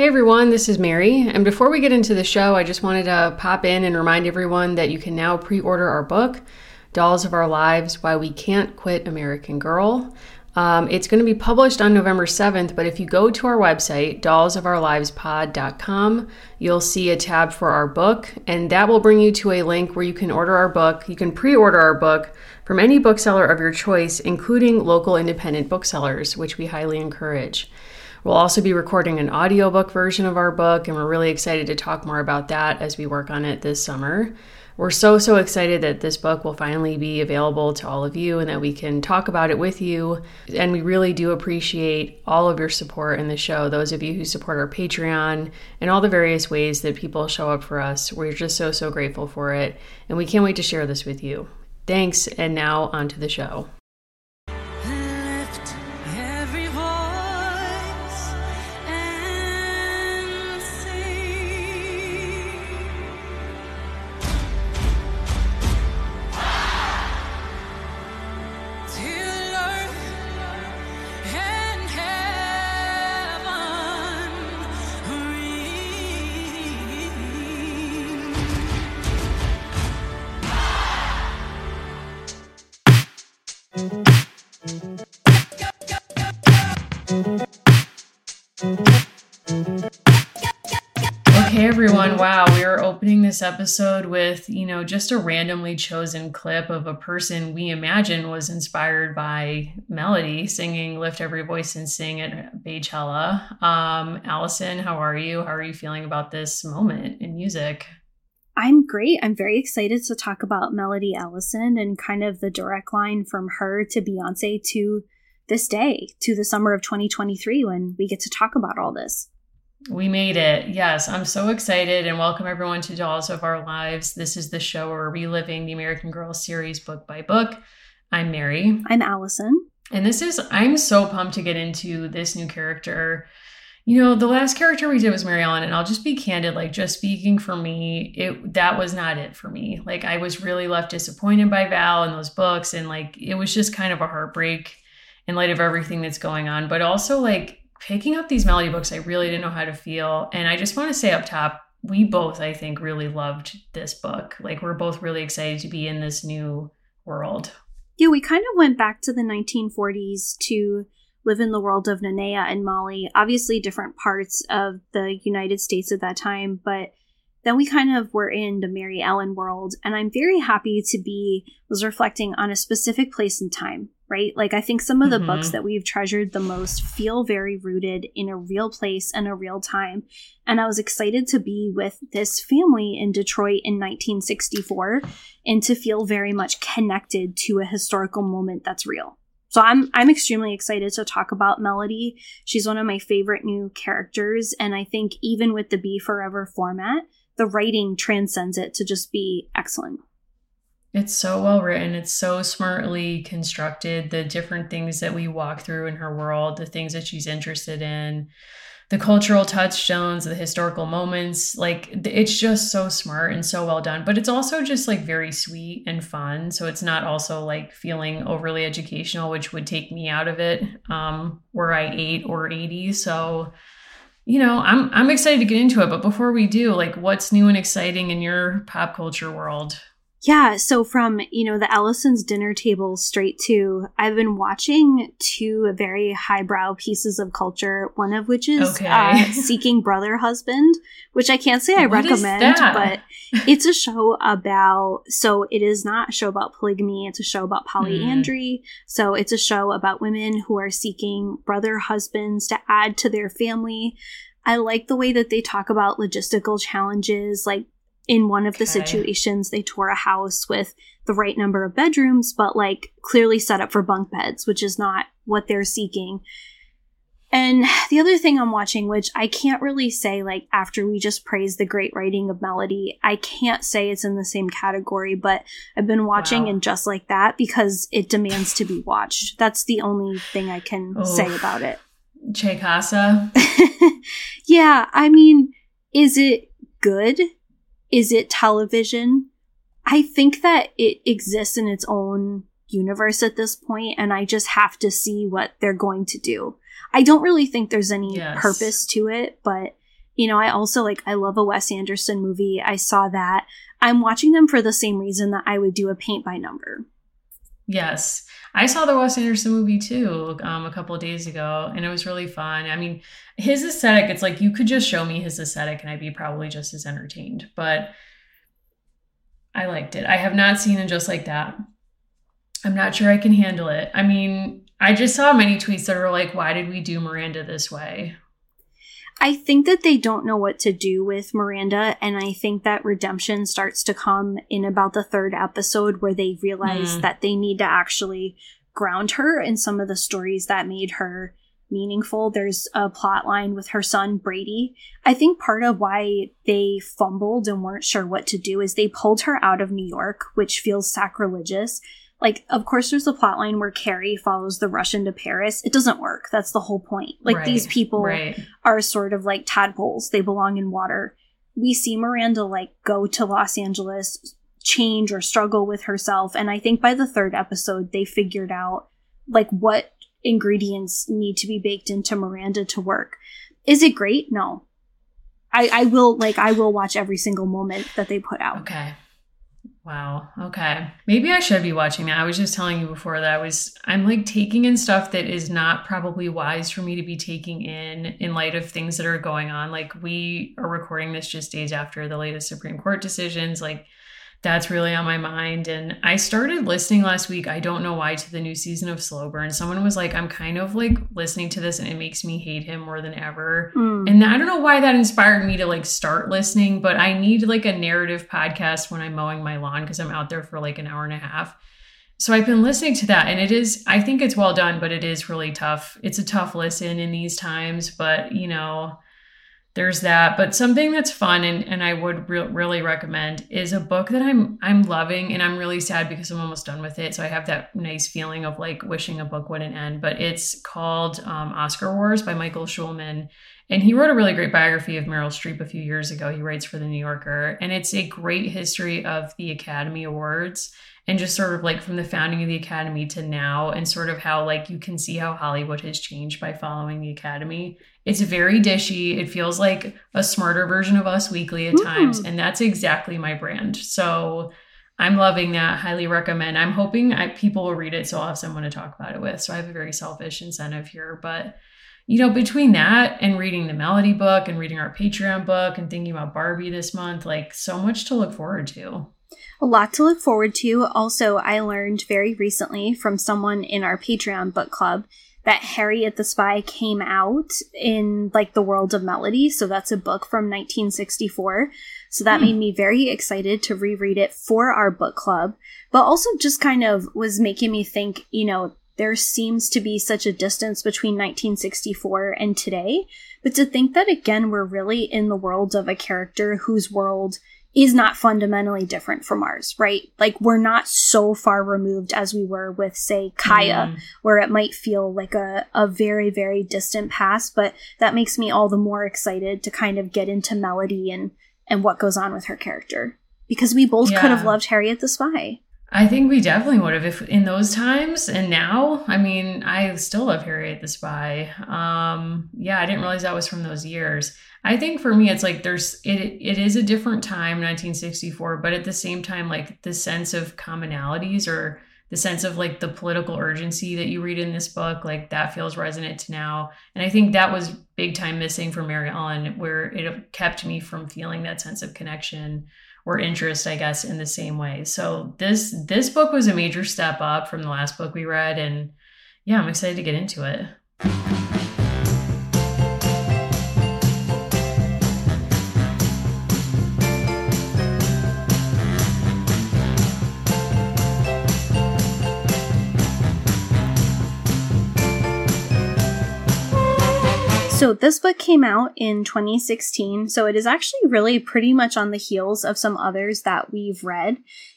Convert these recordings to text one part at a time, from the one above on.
Hey everyone, this is Mary. And before we get into the show, I just wanted to pop in and remind everyone that you can now pre order our book, Dolls of Our Lives Why We Can't Quit American Girl. Um, it's going to be published on November 7th, but if you go to our website, dollsofourlivespod.com, you'll see a tab for our book, and that will bring you to a link where you can order our book. You can pre order our book from any bookseller of your choice, including local independent booksellers, which we highly encourage. We'll also be recording an audiobook version of our book, and we're really excited to talk more about that as we work on it this summer. We're so, so excited that this book will finally be available to all of you and that we can talk about it with you. And we really do appreciate all of your support in the show, those of you who support our Patreon and all the various ways that people show up for us. We're just so, so grateful for it. And we can't wait to share this with you. Thanks. And now on to the show. Wow, we are opening this episode with, you know, just a randomly chosen clip of a person we imagine was inspired by Melody singing Lift Every Voice and Sing at Beychella. Um, Allison, how are you? How are you feeling about this moment in music? I'm great. I'm very excited to talk about Melody Ellison and kind of the direct line from her to Beyonce to this day, to the summer of 2023 when we get to talk about all this. We made it. Yes, I'm so excited and welcome everyone to Dolls of Our Lives. This is the show where we're reliving the American Girl series book by book. I'm Mary. I'm Allison. And this is, I'm so pumped to get into this new character. You know, the last character we did was Mary Ellen, and I'll just be candid, like just speaking for me, it that was not it for me. Like I was really left disappointed by Val and those books, and like it was just kind of a heartbreak in light of everything that's going on. But also like picking up these melody books, I really didn't know how to feel. And I just want to say up top, we both, I think, really loved this book. Like, we're both really excited to be in this new world. Yeah, we kind of went back to the 1940s to live in the world of Nanea and Molly. Obviously, different parts of the United States at that time, but then we kind of were in the Mary Ellen world. And I'm very happy to be, was reflecting on a specific place and time right? Like, I think some of the mm-hmm. books that we've treasured the most feel very rooted in a real place and a real time. And I was excited to be with this family in Detroit in 1964 and to feel very much connected to a historical moment that's real. So I'm I'm extremely excited to talk about Melody. She's one of my favorite new characters and I think even with the Beforever format, the writing transcends it to just be excellent. It's so well written. It's so smartly constructed. The different things that we walk through in her world, the things that she's interested in, the cultural touchstones, the historical moments. Like, it's just so smart and so well done. But it's also just like very sweet and fun. So it's not also like feeling overly educational, which would take me out of it um, were I eight or 80. So, you know, I'm I'm excited to get into it. But before we do, like, what's new and exciting in your pop culture world? Yeah, so from, you know, the Ellison's dinner table straight to I've been watching two very highbrow pieces of culture, one of which is okay. uh, Seeking Brother Husband, which I can't say I what recommend, but it's a show about so it is not a show about polygamy, it's a show about polyandry. Mm. So it's a show about women who are seeking brother husbands to add to their family. I like the way that they talk about logistical challenges like in one of the situations they tore a house with the right number of bedrooms but like clearly set up for bunk beds which is not what they're seeking. And the other thing i'm watching which i can't really say like after we just praised the great writing of melody i can't say it's in the same category but i've been watching wow. and just like that because it demands to be watched. That's the only thing i can Oof. say about it. Che casa? Yeah i mean is it good is it television? I think that it exists in its own universe at this point, and I just have to see what they're going to do. I don't really think there's any yes. purpose to it, but You know, I also like, I love a Wes Anderson movie. I saw that. I'm watching them for the same reason that I would do a paint by number. Yes. I saw the Wes Anderson movie too um, a couple days ago, and it was really fun. I mean, his aesthetic, it's like you could just show me his aesthetic and I'd be probably just as entertained. But I liked it. I have not seen it just like that. I'm not sure I can handle it. I mean, I just saw many tweets that were like, why did we do Miranda this way? I think that they don't know what to do with Miranda, and I think that redemption starts to come in about the third episode where they realize mm. that they need to actually ground her in some of the stories that made her meaningful. There's a plot line with her son Brady. I think part of why they fumbled and weren't sure what to do is they pulled her out of New York, which feels sacrilegious like of course there's a plot line where Carrie follows the Russian to Paris. It doesn't work. That's the whole point. Like right, these people right. are sort of like tadpoles. They belong in water. We see Miranda like go to Los Angeles, change or struggle with herself, and I think by the third episode they figured out like what ingredients need to be baked into Miranda to work. Is it great? No. I, I will like I will watch every single moment that they put out. Okay. Wow. Okay. Maybe I should be watching that. I was just telling you before that I was I'm like taking in stuff that is not probably wise for me to be taking in in light of things that are going on. Like we are recording this just days after the latest Supreme Court decisions. Like that's really on my mind. And I started listening last week, I don't know why, to the new season of Slow Burn. Someone was like, I'm kind of like listening to this and it makes me hate him more than ever. Mm. And I don't know why that inspired me to like start listening, but I need like a narrative podcast when I'm mowing my lawn because I'm out there for like an hour and a half. So I've been listening to that and it is, I think it's well done, but it is really tough. It's a tough listen in these times, but you know, there's that. But something that's fun and, and i would re- really recommend is a book that i'm i'm loving and i'm really sad because i'm almost done with it. So i have that nice feeling of like wishing a book wouldn't end. But it's called um, oscar wars by michael schulman. And he wrote a really great biography of meryl streep a few years ago. He writes for the new yorker. And it's a great history of the academy awards and just sort of like from the founding of the academy to now and sort of how like you can see how hollywood has changed by following the academy it's very dishy. It feels like a smarter version of Us Weekly at Ooh. times. Mm. And that's exactly my brand. So I'm loving that. Highly recommend. I'm hoping I, people will read it so I'll have someone to talk about it with. So I have a very selfish incentive here. But, you know, between that and reading the Melody book and reading our Patreon book and thinking about Barbie this month, like so much to look forward to. A lot to look forward to. Also, I learned very recently from someone in our Patreon book club that Harriet the Spy came out in like the world of melody. So that's a book from 1964. So that mm. made me very excited to reread it for our book club, but also just kind of was making me think, you know, there seems to be such a distance between 1964 and today. But to think that again, we're really in the world of a character whose world is not fundamentally different from ours, right? Like we're not so far removed as we were with, say, Kaya, mm. where it might feel like a, a very, very distant past, but that makes me all the more excited to kind of get into Melody and, and what goes on with her character. Because we both yeah. could have loved Harriet the Spy. I think we definitely would have if in those times and now. I mean, I still love Harriet the Spy. Um, yeah, I didn't realize that was from those years. I think for me, it's like there's it. It is a different time, 1964, but at the same time, like the sense of commonalities or the sense of like the political urgency that you read in this book, like that feels resonant to now. And I think that was big time missing for Mary Ellen, where it kept me from feeling that sense of connection or interest, I guess, in the same way. So this this book was a major step up from the last book we read, and yeah, I'm excited to get into it. So this book came out in 2016, so it is actually really pretty much on the heels of some others that we've read.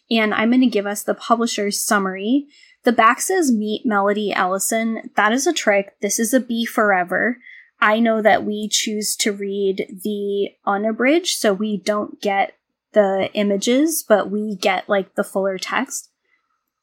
And I'm going to give us the publisher's summary. The back says Meet Melody Ellison. That is a trick. This is a Beforever. I know that we choose to read the unabridged, so we don't get the images, but we get like the fuller text.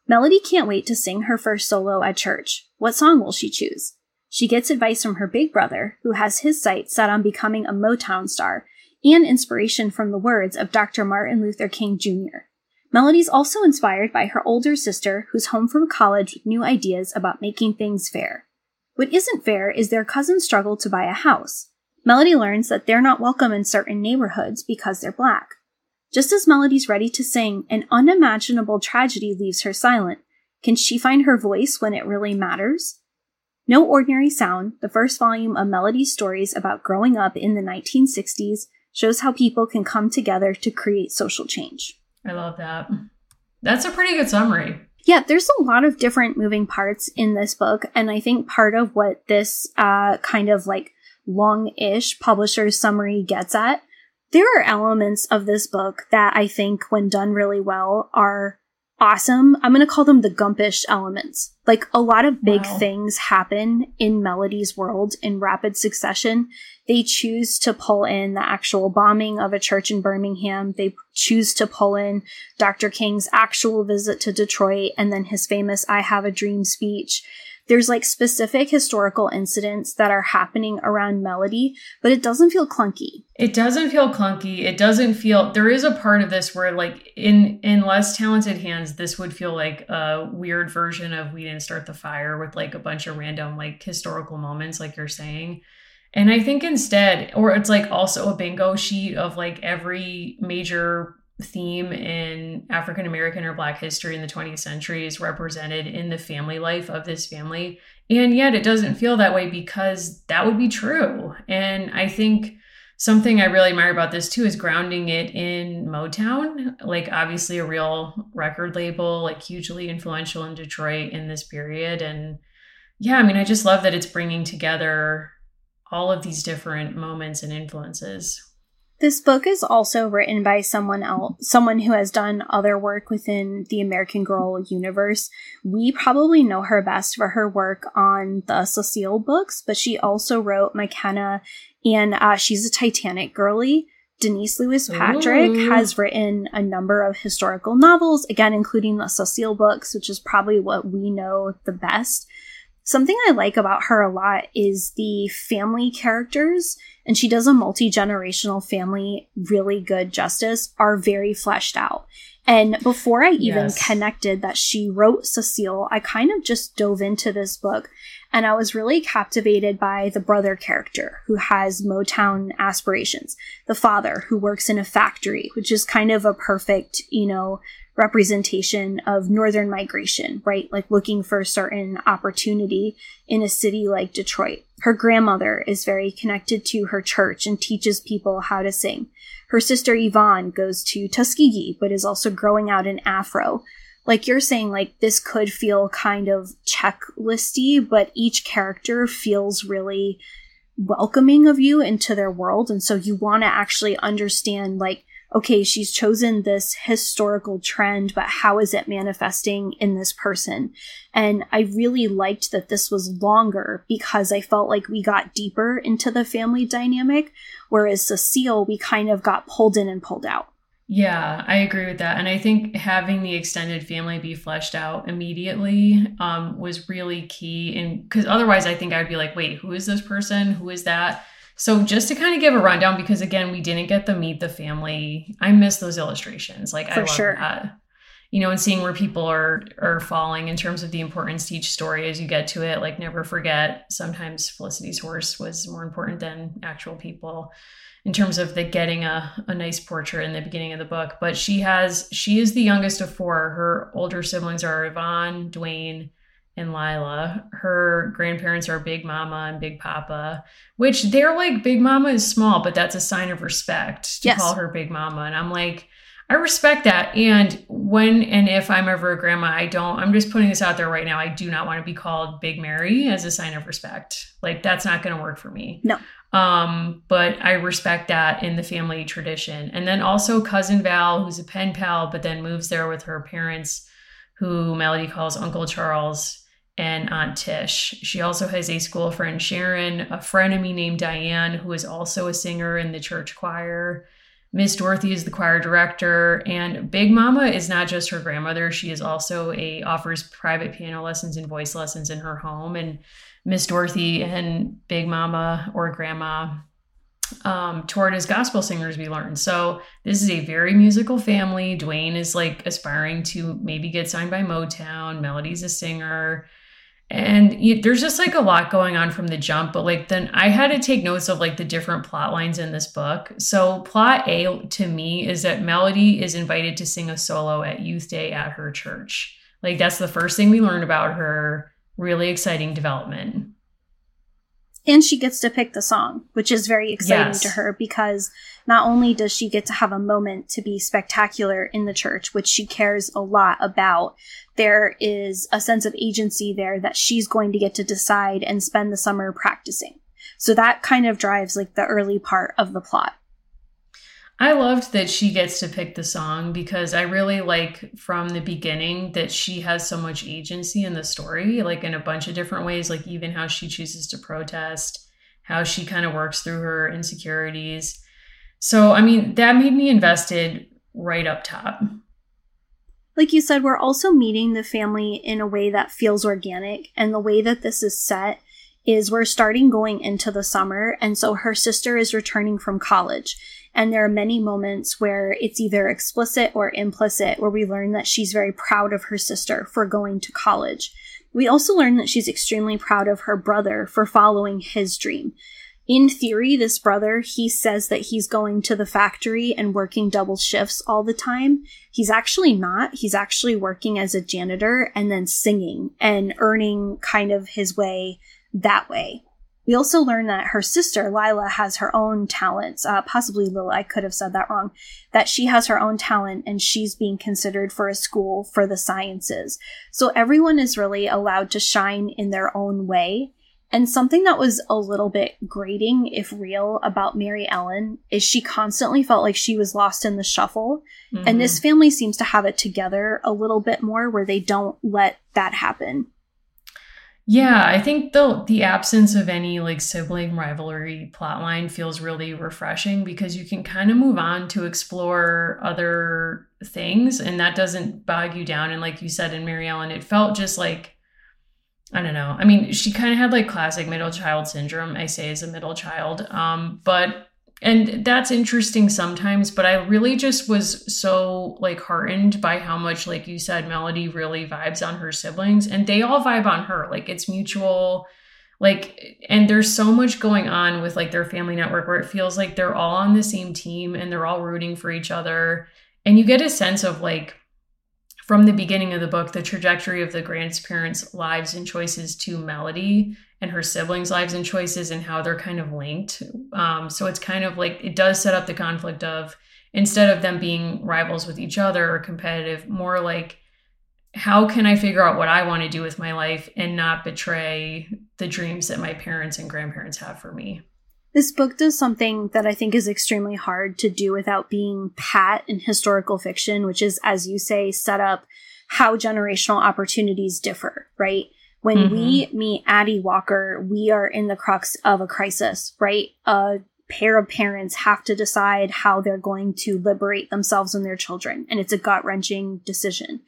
Melody can't wait to sing her first solo at church. What song will she choose? She gets advice from her big brother, who has his sights set on becoming a Motown star, and inspiration from the words of Dr. Martin Luther King Jr. Melody's also inspired by her older sister, who's home from college with new ideas about making things fair. What isn't fair is their cousin's struggle to buy a house. Melody learns that they're not welcome in certain neighborhoods because they're black. Just as Melody's ready to sing, an unimaginable tragedy leaves her silent. Can she find her voice when it really matters? No Ordinary Sound, the first volume of Melody's stories about growing up in the 1960s, shows how people can come together to create social change. I love that. That's a pretty good summary. Yeah, there's a lot of different moving parts in this book, and I think part of what this uh, kind of like long ish publisher's summary gets at, there are elements of this book that I think, when done really well, are awesome. I'm going to call them the Gumpish elements. Like a lot of big wow. things happen in Melody's world in rapid succession. They choose to pull in the actual bombing of a church in Birmingham. They choose to pull in Dr. King's actual visit to Detroit and then his famous I Have a Dream speech there's like specific historical incidents that are happening around melody, but it doesn't feel clunky. It doesn't feel clunky. It doesn't feel there is a part of this where like in in less talented hands, this would feel like a weird version of We Didn't Start the Fire with like a bunch of random like historical moments, like you're saying. And I think instead, or it's like also a bingo sheet of like every major theme in African American or Black history in the 20th century is represented in the family life of this family. And yet it doesn't feel that way because that would be true. And I think something I really admire about this too is grounding it in Motown, like obviously a real record label, like hugely influential in Detroit in this period. And yeah, I mean, I just love that it's bringing together all of these different moments and influences. This book is also written by someone else, someone who has done other work within the American Girl universe. We probably know her best for her work on the Cecile books, but she also wrote McKenna, and uh, she's a Titanic girly. Denise Lewis Patrick Ooh. has written a number of historical novels, again, including the Cecile books, which is probably what we know the best. Something I like about her a lot is the family characters, and she does a multi generational family really good justice, are very fleshed out. And before I even yes. connected that she wrote Cecile, I kind of just dove into this book and I was really captivated by the brother character who has Motown aspirations, the father who works in a factory, which is kind of a perfect, you know, representation of northern migration, right? Like looking for a certain opportunity in a city like Detroit. Her grandmother is very connected to her church and teaches people how to sing. Her sister Yvonne goes to Tuskegee, but is also growing out an afro. Like you're saying, like this could feel kind of checklisty, but each character feels really welcoming of you into their world. And so you want to actually understand, like, okay, she's chosen this historical trend, but how is it manifesting in this person? And I really liked that this was longer because I felt like we got deeper into the family dynamic, whereas Cecile, we kind of got pulled in and pulled out. Yeah, I agree with that. And I think having the extended family be fleshed out immediately um, was really key. And because otherwise, I think I'd be like, wait, who is this person? Who is that? So just to kind of give a rundown, because again, we didn't get to meet the family. I miss those illustrations. Like For I love sure. that. You know, and seeing where people are are falling in terms of the importance to each story as you get to it. Like never forget. Sometimes Felicity's horse was more important than actual people in terms of the getting a, a nice portrait in the beginning of the book. But she has she is the youngest of four. Her older siblings are Yvonne, Dwayne, and Lila. Her grandparents are Big Mama and Big Papa, which they're like Big Mama is small, but that's a sign of respect to yes. call her Big Mama. And I'm like, I respect that. And when and if I'm ever a grandma, I don't, I'm just putting this out there right now. I do not want to be called Big Mary as a sign of respect. Like that's not going to work for me. No. Um, but I respect that in the family tradition. And then also cousin Val, who's a pen pal, but then moves there with her parents, who Melody calls Uncle Charles and Aunt Tish. She also has a school friend, Sharon, a frenemy named Diane, who is also a singer in the church choir. Miss Dorothy is the choir director, and Big Mama is not just her grandmother. She is also a offers private piano lessons and voice lessons in her home. And Miss Dorothy and Big Mama or Grandma um, toured as gospel singers, we learned. So this is a very musical family. Dwayne is like aspiring to maybe get signed by Motown. Melody's a singer and you, there's just like a lot going on from the jump but like then i had to take notes of like the different plot lines in this book. So plot a to me is that melody is invited to sing a solo at youth day at her church. Like that's the first thing we learned about her. Really exciting development and she gets to pick the song which is very exciting yes. to her because not only does she get to have a moment to be spectacular in the church which she cares a lot about there is a sense of agency there that she's going to get to decide and spend the summer practicing. So that kind of drives like the early part of the plot. I loved that she gets to pick the song because I really like from the beginning that she has so much agency in the story, like in a bunch of different ways, like even how she chooses to protest, how she kind of works through her insecurities. So, I mean, that made me invested right up top like you said, we're also meeting the family in a way that feels organic. And the way that this is set is we're starting going into the summer. And so her sister is returning from college. And there are many moments where it's either explicit or implicit, where we learn that she's very proud of her sister for going to college. We also learn that she's extremely proud of her brother for following his dream in theory, this brother, he says that he's going to the factory and working double shifts all the time. He's actually not. He's actually working as a janitor and then singing and earning kind of his way that way. We also learn that her sister, Lila, has her own talents. Uh, possibly Lila, I could have said that wrong. That she has her own talent and she's being considered for a school for the sciences. So everyone is really allowed to shine in their own way. And something that was a little bit grating, if real, about Mary Ellen is she constantly felt like she was lost in the shuffle. Mm-hmm. And this family seems to have it together a little bit more where they don't let that happen. Yeah, I think the the absence of any like sibling rivalry plotline feels really refreshing because you can kind of move on to explore other things and that doesn't bog you down. And like you said in Mary Ellen, it felt just like I don't know. I mean, she kind of had like classic middle child syndrome, I say as a middle child. Um, but and that's interesting sometimes, but I really just was so like heartened by how much, like you said, Melody really vibes on her siblings and they all vibe on her. Like it's mutual. Like, and there's so much going on with like their family network where it feels like they're all on the same team and they're all rooting for each other. And you get a sense of like from the beginning of the book the trajectory of the grandparents' lives and choices to Melody and her siblings' lives and choices and how they're kind of linked. Um, so it's kind of like it does set up the conflict of instead of them being rivals with each other or competitive, more like how can I figure out what I want to do with my life and not betray the dreams that my parents and grandparents have for me? This book does something that I think is extremely hard to do without being pat in historical fiction, which is, as you say, set up how generational opportunities differ, right? When mm-hmm. we meet Addie Walker, we are in the crux of a crisis, right? A pair of parents have to decide how they're going to liberate themselves and their children, and it's a gut wrenching decision.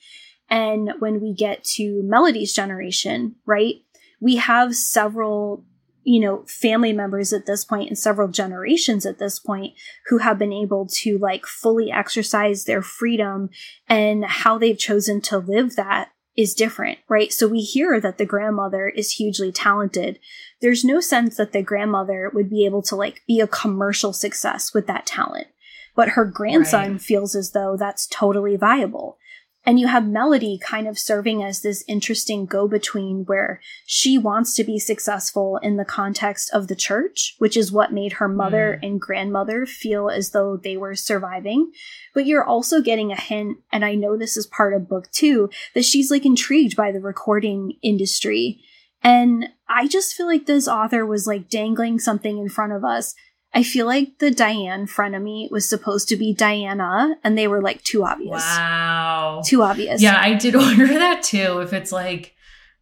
And when we get to Melody's generation, right, we have several you know, family members at this point and several generations at this point who have been able to like fully exercise their freedom and how they've chosen to live that is different, right? So we hear that the grandmother is hugely talented. There's no sense that the grandmother would be able to like be a commercial success with that talent. But her grandson right. feels as though that's totally viable. And you have Melody kind of serving as this interesting go between where she wants to be successful in the context of the church, which is what made her mother mm. and grandmother feel as though they were surviving. But you're also getting a hint, and I know this is part of book two, that she's like intrigued by the recording industry. And I just feel like this author was like dangling something in front of us I feel like the Diane frenemy was supposed to be Diana, and they were like too obvious. Wow. Too obvious. Yeah, I did wonder that too. If it's like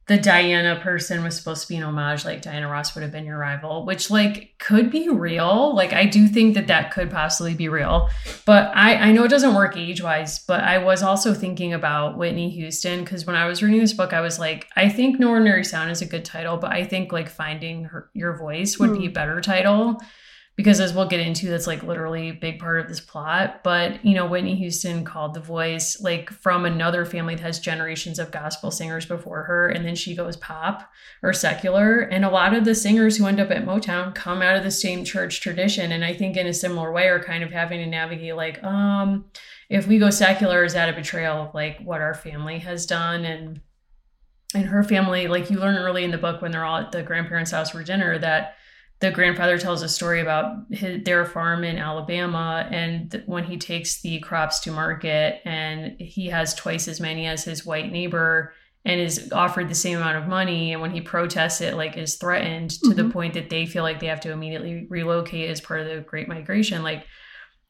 the Diana person was supposed to be an homage, like Diana Ross would have been your rival, which like could be real. Like I do think that that could possibly be real, but I I know it doesn't work age wise. But I was also thinking about Whitney Houston because when I was reading this book, I was like, I think No Ordinary Sound is a good title, but I think like Finding Her, Your Voice would mm. be a better title because as we'll get into that's like literally a big part of this plot but you know whitney houston called the voice like from another family that has generations of gospel singers before her and then she goes pop or secular and a lot of the singers who end up at motown come out of the same church tradition and i think in a similar way are kind of having to navigate like um if we go secular is that a betrayal of like what our family has done? And and her family like you learn early in the book when they're all at the grandparents house for dinner that the grandfather tells a story about his, their farm in Alabama and when he takes the crops to market and he has twice as many as his white neighbor and is offered the same amount of money and when he protests it like is threatened to mm-hmm. the point that they feel like they have to immediately relocate as part of the great migration like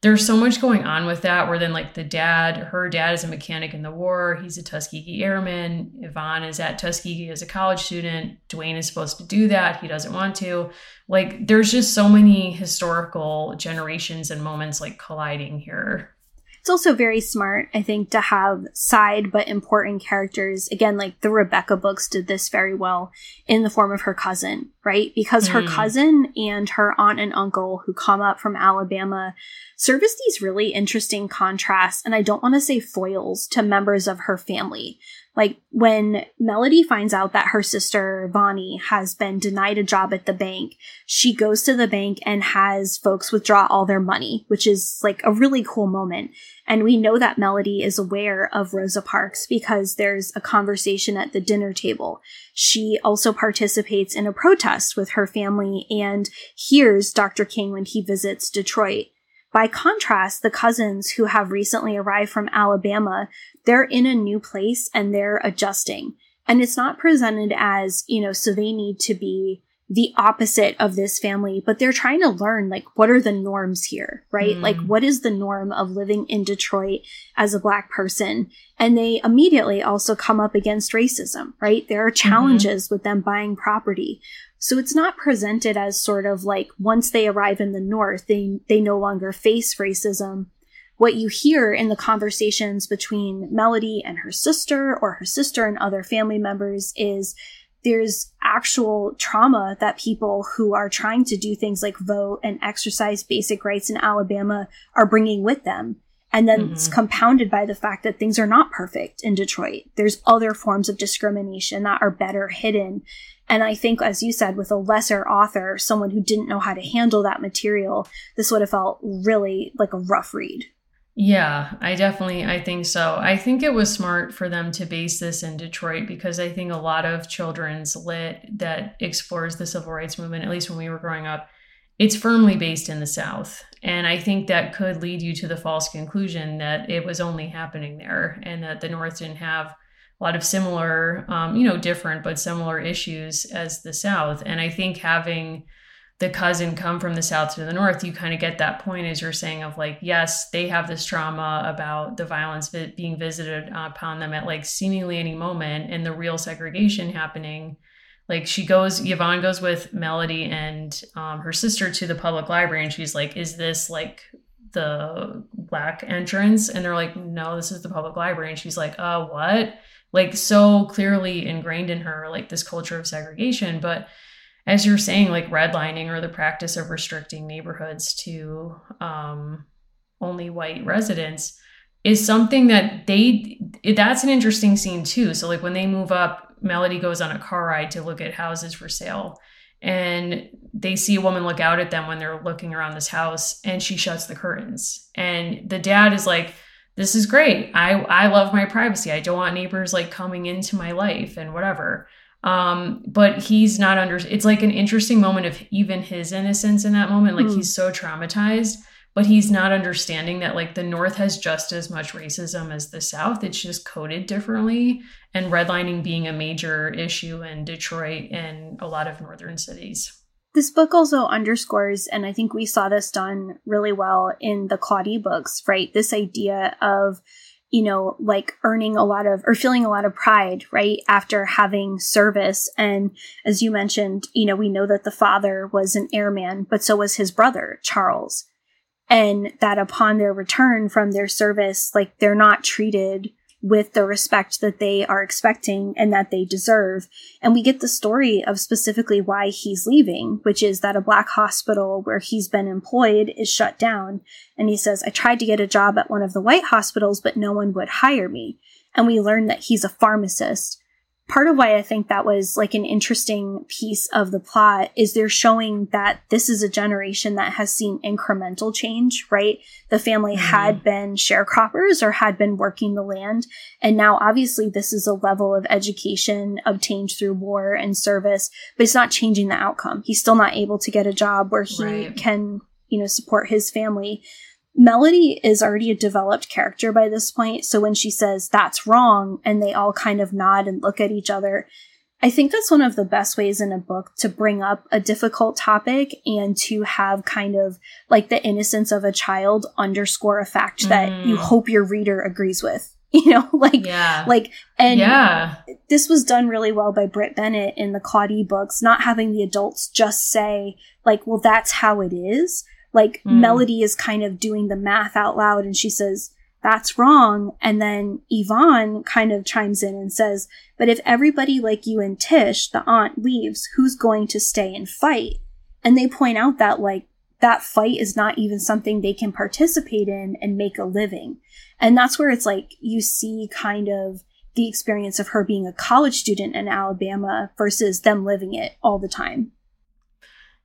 there's so much going on with that where then like the dad her dad is a mechanic in the war. He's a tuskegee airman. Yvonne is at tuskegee as a college student. Dwayne is supposed to do that. He doesn't want to. Like there's just so many historical generations and moments like colliding here it's also very smart, I think, to have side but important characters. Again, like the Rebecca books did this very well in the form of her cousin, right? Because mm. her cousin and her aunt and uncle who come up from Alabama serve as these really interesting contrasts. And I don't want to say foils to members of her family. Like when Melody finds out that her sister Bonnie has been denied a job at the bank, she goes to the bank and has folks withdraw all their money, which is like a really cool moment. And we know that Melody is aware of Rosa Parks because there's a conversation at the dinner table. She also participates in a protest with her family and hears Dr. King when he visits Detroit. By contrast, the cousins who have recently arrived from Alabama, they're in a new place and they're adjusting. And it's not presented as, you know, so they need to be the opposite of this family, but they're trying to learn like what are the norms here, right? Mm. Like what is the norm of living in Detroit as a black person? And they immediately also come up against racism, right? There are mm-hmm. challenges mm-hmm. with them buying property. So it's not presented as sort of like once they arrive in the North, they, they no longer face racism. What you hear in the conversations between Melody and her sister or her sister and other family members is there's actual trauma that people who are trying to do things like vote and exercise basic rights in Alabama are bringing with them. And then mm-hmm. it's compounded by the fact that things are not perfect in Detroit. There's other forms of discrimination that are better hidden. And I think, as you said, with a lesser author, someone who didn't know how to handle that material, this would have felt really like a rough read. Yeah, I definitely I think so. I think it was smart for them to base this in Detroit because I think a lot of children's lit that explores the civil rights movement, at least when we were growing up, it's firmly based in the South. And I think that could lead you to the false conclusion that it was only happening there and that the North didn't have a lot of similar, um, you know, different but similar issues as the South. And I think having the cousin come from the south to the north you kind of get that point as you're saying of like yes they have this trauma about the violence being visited upon them at like seemingly any moment and the real segregation happening like she goes yvonne goes with melody and um, her sister to the public library and she's like is this like the black entrance? And they're like no this is the public library. And she's like uh what? Like so clearly ingrained in her like this culture of segregation. But as you're saying, like redlining or the practice of restricting neighborhoods to um, only white residents is something that they that's an interesting scene too. So like when they move up, Melody goes on a car ride to look at houses for sale and they see a woman look out at them when they're looking around this house and she shuts the curtains. And the dad is like this is great. I i love my privacy. I don't want neighbors like coming into my life and whatever. Um but he's not under it's like an interesting moment of even his innocence in that moment. Like mm. he's so traumatized but he's not understanding that like the north has just as much racism as the south it's just coded differently and redlining being a major issue in detroit and a lot of northern cities this book also underscores and i think we saw this done really well in the claudie books right this idea of you know, like earning a lot of or feeling a lot of pride, right? After having service. And as you mentioned, you know, we know that the father was an airman, but so was his brother, Charles. And that upon their return from their service, like they're not treated with the respect that they are expecting and that they deserve. And we get the story of specifically why he's leaving, which is that a black hospital where he's been employed is shut down. And he says, I tried to get a job at one of the white hospitals, but no one would hire me. And we learn that he's a pharmacist part of why I think that was like an interesting piece of the plot is they're showing that this is a generation that has seen incremental change, right? The family mm-hmm. had been sharecroppers or had been working the land. And now obviously this is a level of education obtained through war and service, but it's not changing the outcome. He's still not able to get a job where he right. can, you know, support his family. Melody is already a developed character by this point, so when she says that's wrong and they all kind of nod and look at each other, I think that's one of the best ways in a book to bring up a difficult topic and to have kind of like the innocence of a child underscore a fact mm. that you hope your reader agrees with. You know, like, yeah. like, and yeah. this was done really well by Brit Bennett in the Claudie books, not having the adults just say, like, well, that's how it is, like mm. Melody is kind of doing the math out loud and she says, that's wrong. And then Yvonne kind of chimes in and says, but if everybody like you and Tish, the aunt, leaves, who's going to stay and fight? And they point out that like that fight is not even something they can participate in and make a living. And that's where it's like you see kind of the experience of her being a college student in Alabama versus them living it all the time.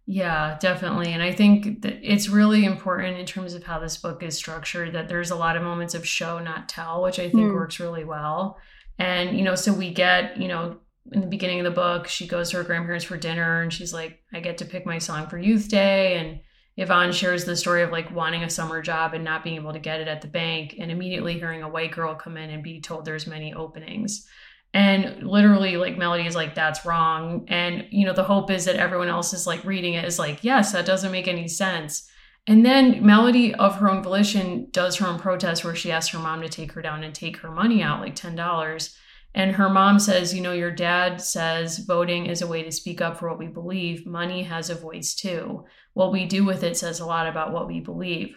Yeah, definitely. And I think that it's really important in terms of how this book is structured that there's a lot of moments of show, not tell, which I think mm. works really well. And, you know, so we get, you know, in the beginning of the book, she goes to her grandparents for dinner and she's like, I get to pick my song for Youth Day. And Yvonne shares the story of like wanting a summer job and not being able to get it at the bank and immediately hearing a white girl come in and be told there's many openings and literally like melody is like that's wrong. And you know the hope is that everyone else is like reading it is like yes that doesn't make any sense. And then melody of her own volition does her own protest where she asks her mom to take her down and take her money out like $10 and her mom says you know your dad says voting is a way to speak up for what we believe. Money has a voice too. What we do with it says a lot about what we believe.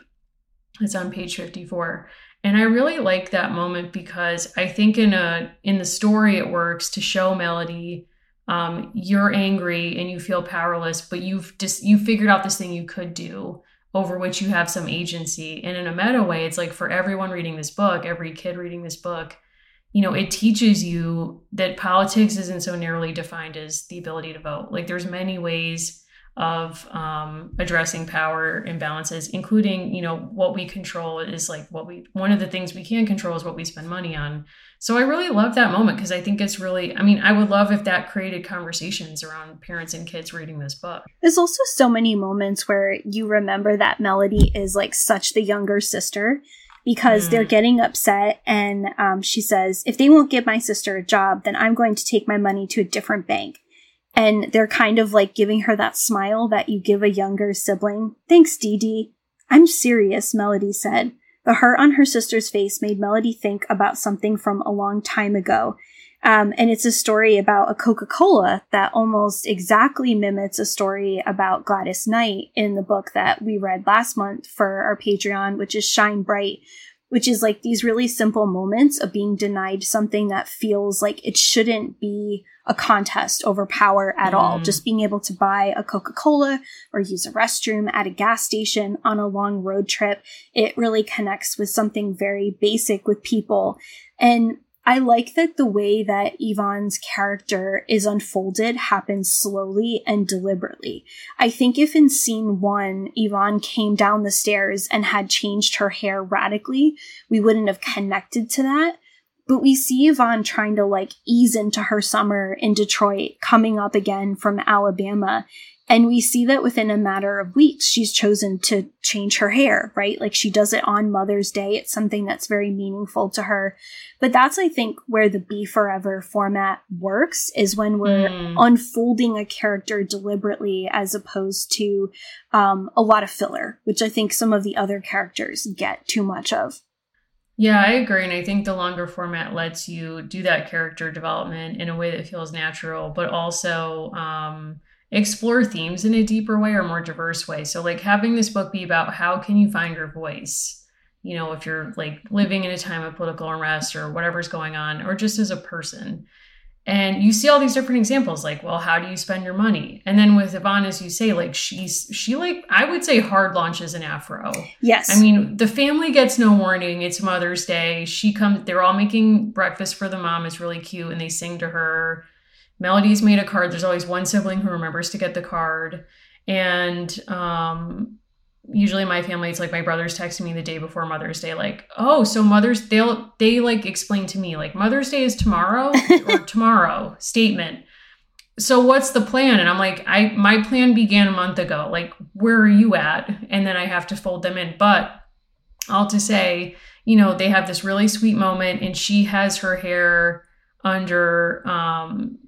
It's on page 54 and I really like that moment because I think in a in the story it works to show Melody um, you're angry and you feel powerless, but you've just you figured out this thing you could do over which you have some agency. And in a meta way, it's like for everyone reading this book, every kid reading this book, you know, it teaches you that politics isn't so narrowly defined as the ability to vote. Like there's many ways of um, addressing power imbalances, including, you know, what we control is like what we, one of the things we can control is what we spend money on. So I really love that moment because I think it's really, I mean, I would love if that created conversations around parents and kids reading this book. There's also so many moments where you remember that Melody is like such the younger sister because mm. they're getting upset and um, she says, if they won't give my sister a job, then I'm going to take my money to a different bank. And they're kind of like giving her that smile that you give a younger sibling. Thanks, Dee Dee. I'm serious, Melody said. The hurt on her sister's face made Melody think about something from a long time ago. Um, and it's a story about a Coca-Cola that almost exactly mimics a story about Gladys Knight in the book that we read last month for our Patreon, which is Shine Bright, which is like these really simple moments of being denied something that feels like it shouldn't be a contest over power at mm. all. Just being able to buy a Coca Cola or use a restroom at a gas station on a long road trip, it really connects with something very basic with people. And I like that the way that Yvonne's character is unfolded happens slowly and deliberately. I think if in scene one, Yvonne came down the stairs and had changed her hair radically, we wouldn't have connected to that. But we see Yvonne trying to like ease into her summer in Detroit, coming up again from Alabama. And we see that within a matter of weeks, she's chosen to change her hair, right? Like she does it on Mother's Day. It's something that's very meaningful to her. But that's, I think, where the Beforever format works is when we're mm. unfolding a character deliberately as opposed to um, a lot of filler, which I think some of the other characters get too much of. Yeah, I agree. And I think the longer format lets you do that character development in a way that feels natural, but also um, explore themes in a deeper way or more diverse way. So, like having this book be about how can you find your voice? You know, if you're like living in a time of political unrest or whatever's going on, or just as a person. And you see all these different examples, like, well, how do you spend your money? And then with Yvonne, as you say, like she's she like I would say hard launches an afro. Yes. I mean, the family gets no warning. It's Mother's Day. She comes they're all making breakfast for the mom. It's really cute. And they sing to her. Melody's made a card. There's always one sibling who remembers to get the card. And um usually my family it's like my brother's texting me the day before mother's day like oh so mother's they'll they like explain to me like mother's day is tomorrow or tomorrow? Statement. So what's the plan? And i'm like i my plan began a month ago. Like where are you at? And then i have to fold them in. But all to say you know they have this really sweet moment and she has her hair under um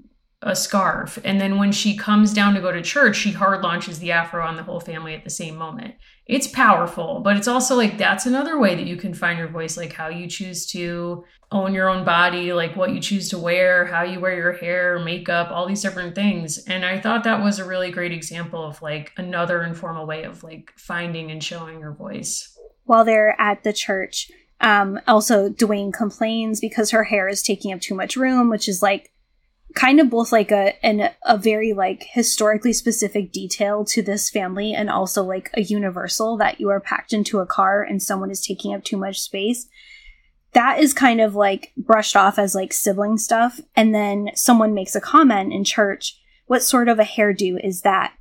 a scarf. And then when she comes down to go to church, she hard launches the afro on the whole family at the same moment. It's powerful, but it's also like that's another way that you can find your voice, like how you choose to own your own body, like what you choose to wear, how you wear your hair, makeup, all these different things. And I thought that was a really great example of like another informal way of like finding and showing your voice. While they're at the church, um, also Dwayne complains because her hair is taking up too much room, which is like kind of both like a an a very like historically specific detail to this family and also like a universal that you are packed into a car and someone is taking up too much space. That is kind of like brushed off as like sibling stuff. And then someone makes a comment in church what sort of a hairdo is that?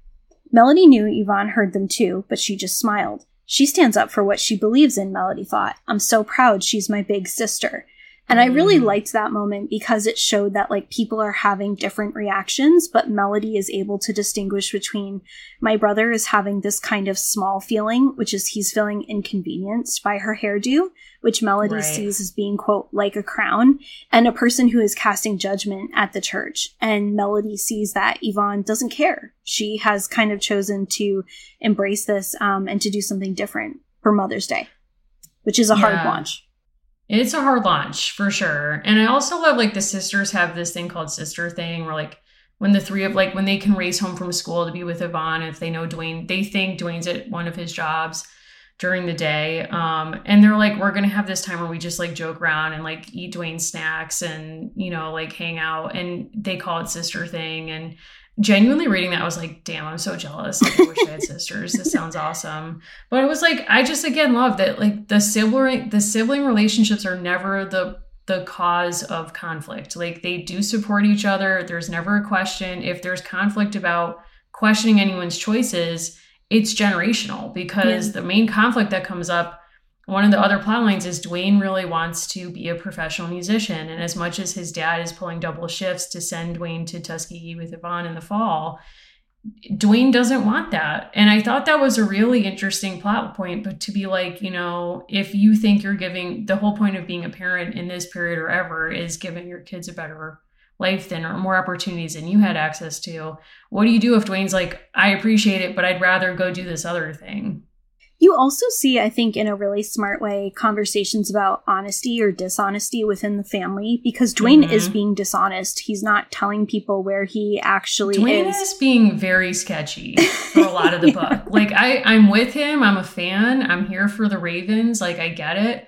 Melody knew yvonne heard them too but she just smiled. She stands up for what she believes in melody thought. I'm so proud. She's my big sister and I really mm. liked that moment because it showed that like people are having different reactions, but Melody is able to distinguish between my brother is having this kind of small feeling, which is he's feeling inconvenienced by her hairdo, which Melody right. sees as being quote like a crown, and a person who is casting judgment at the church. And Melody sees that Yvonne doesn't care. She has kind of chosen to embrace this um, and to do something different for Mother's Day, which is a yeah. hard launch. It's a hard launch for sure. And I also love like the sisters have this thing called sister thing where like when the three of like when they can race home from school to be with Yvonne, if they know Dwayne, they think Dwayne's at one of his jobs during the day. Um, and they're like, we're gonna have this time where we just like joke around and like eat Dwayne snacks and you know, like hang out. And they call it sister thing. And genuinely reading that, I was like, damn, I'm so jealous. Like, I wish I had sisters. This sounds awesome. But it was like, I just again love that like the sibling the sibling relationships are never the the cause of conflict. Like they do support each other. There's never a question. If there's conflict about questioning anyone's choices, it's generational because yeah. the main conflict that comes up one of the other plot lines is Dwayne really wants to be a professional musician. And as much as his dad is pulling double shifts to send Dwayne to Tuskegee with Yvonne in the fall, Dwayne doesn't want that. And I thought that was a really interesting plot point, but to be like, you know, if you think you're giving the whole point of being a parent in this period or ever is giving your kids a better life than or more opportunities than you had access to, what do you do if Dwayne's like, I appreciate it, but I'd rather go do this other thing? You also see, I think, in a really smart way, conversations about honesty or dishonesty within the family because Dwayne mm-hmm. is being dishonest. He's not telling people where he actually Dwayne is. is being very sketchy for a lot of the book. Like I, I'm with him. I'm a fan. I'm here for the Ravens. Like I get it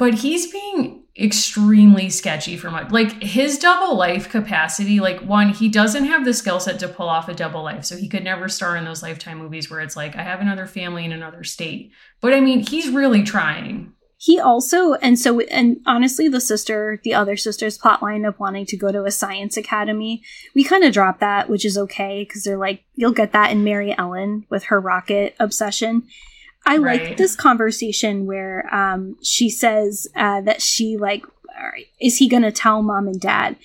but he's being extremely sketchy for much like his double life capacity like one he doesn't have the skill set to pull off a double life so he could never star in those lifetime movies where it's like i have another family in another state. But i mean he's really trying. He also and so and honestly the sister the other sister's plotline of wanting to go to a science academy we kind of drop that which is okay because they're like you'll get that in Maryellen with her rocket obsession I right. like this conversation where um, she says uh, that she like, is he going to tell mom and dad?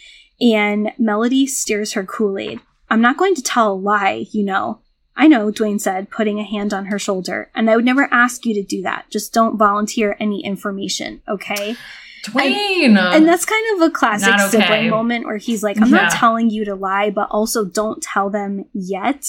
And Melody steers her Kool Aid. I'm not going to tell a lie, you know. I know, Dwayne said, putting a hand on her shoulder, and I would never ask you to do that. Just don't volunteer any information, okay? Dwayne! And, and that's kind of a classic okay. sibling moment where he's like, I'm yeah. not telling you to lie, but also don't tell them yet.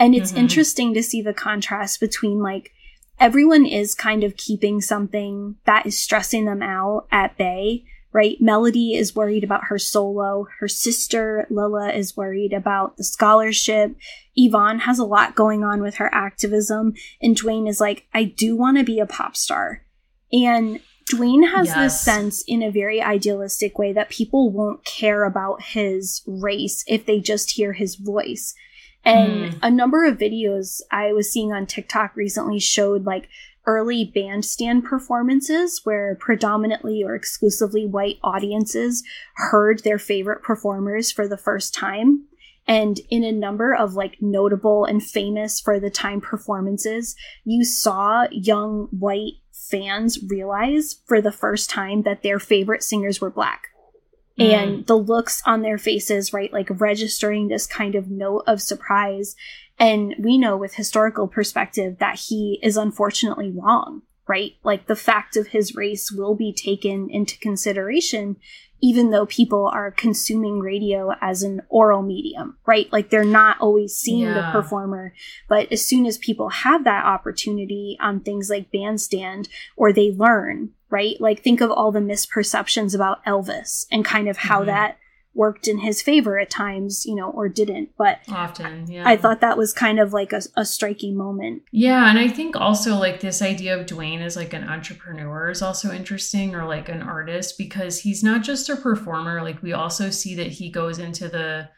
And it's mm-hmm. interesting to see the contrast between like everyone is kind of keeping something that is stressing them out at bay right? Melody is worried about her solo. Her sister, Lila, is worried about the scholarship. Yvonne has a lot going on with her activism. And Dwayne is like, I do want to be a pop star. And Dwayne has yes. this sense in a very idealistic way that people won't care about his race if they just hear his voice. And mm. a number of videos I was seeing on TikTok recently showed like early bandstand performances where predominantly or exclusively white audiences heard their favorite performers for the first time. And in a number of like notable and famous for the time performances, you saw young white fans realize for the first time that their favorite singers were black. Mm. And the looks on their faces, right, like registering this kind of note of surprise and we know with historical perspective that he is unfortunately wrong, right? Like the fact of his race will be taken into consideration, even though people are consuming radio as an oral medium, right? Like they're not always seeing yeah. the performer. But as soon as people have that opportunity on things like bandstand or they learn, right? Like think of all the misperceptions about Elvis and kind of how mm-hmm. that worked in his favor at times, you know, or didn't. But often, yeah. I thought that was kind of like a, a, striking moment. Yeah. And I think also like this idea of Dwayne as like an entrepreneur is also interesting or like an artist because he's not just a performer. Like we also see that he goes into the,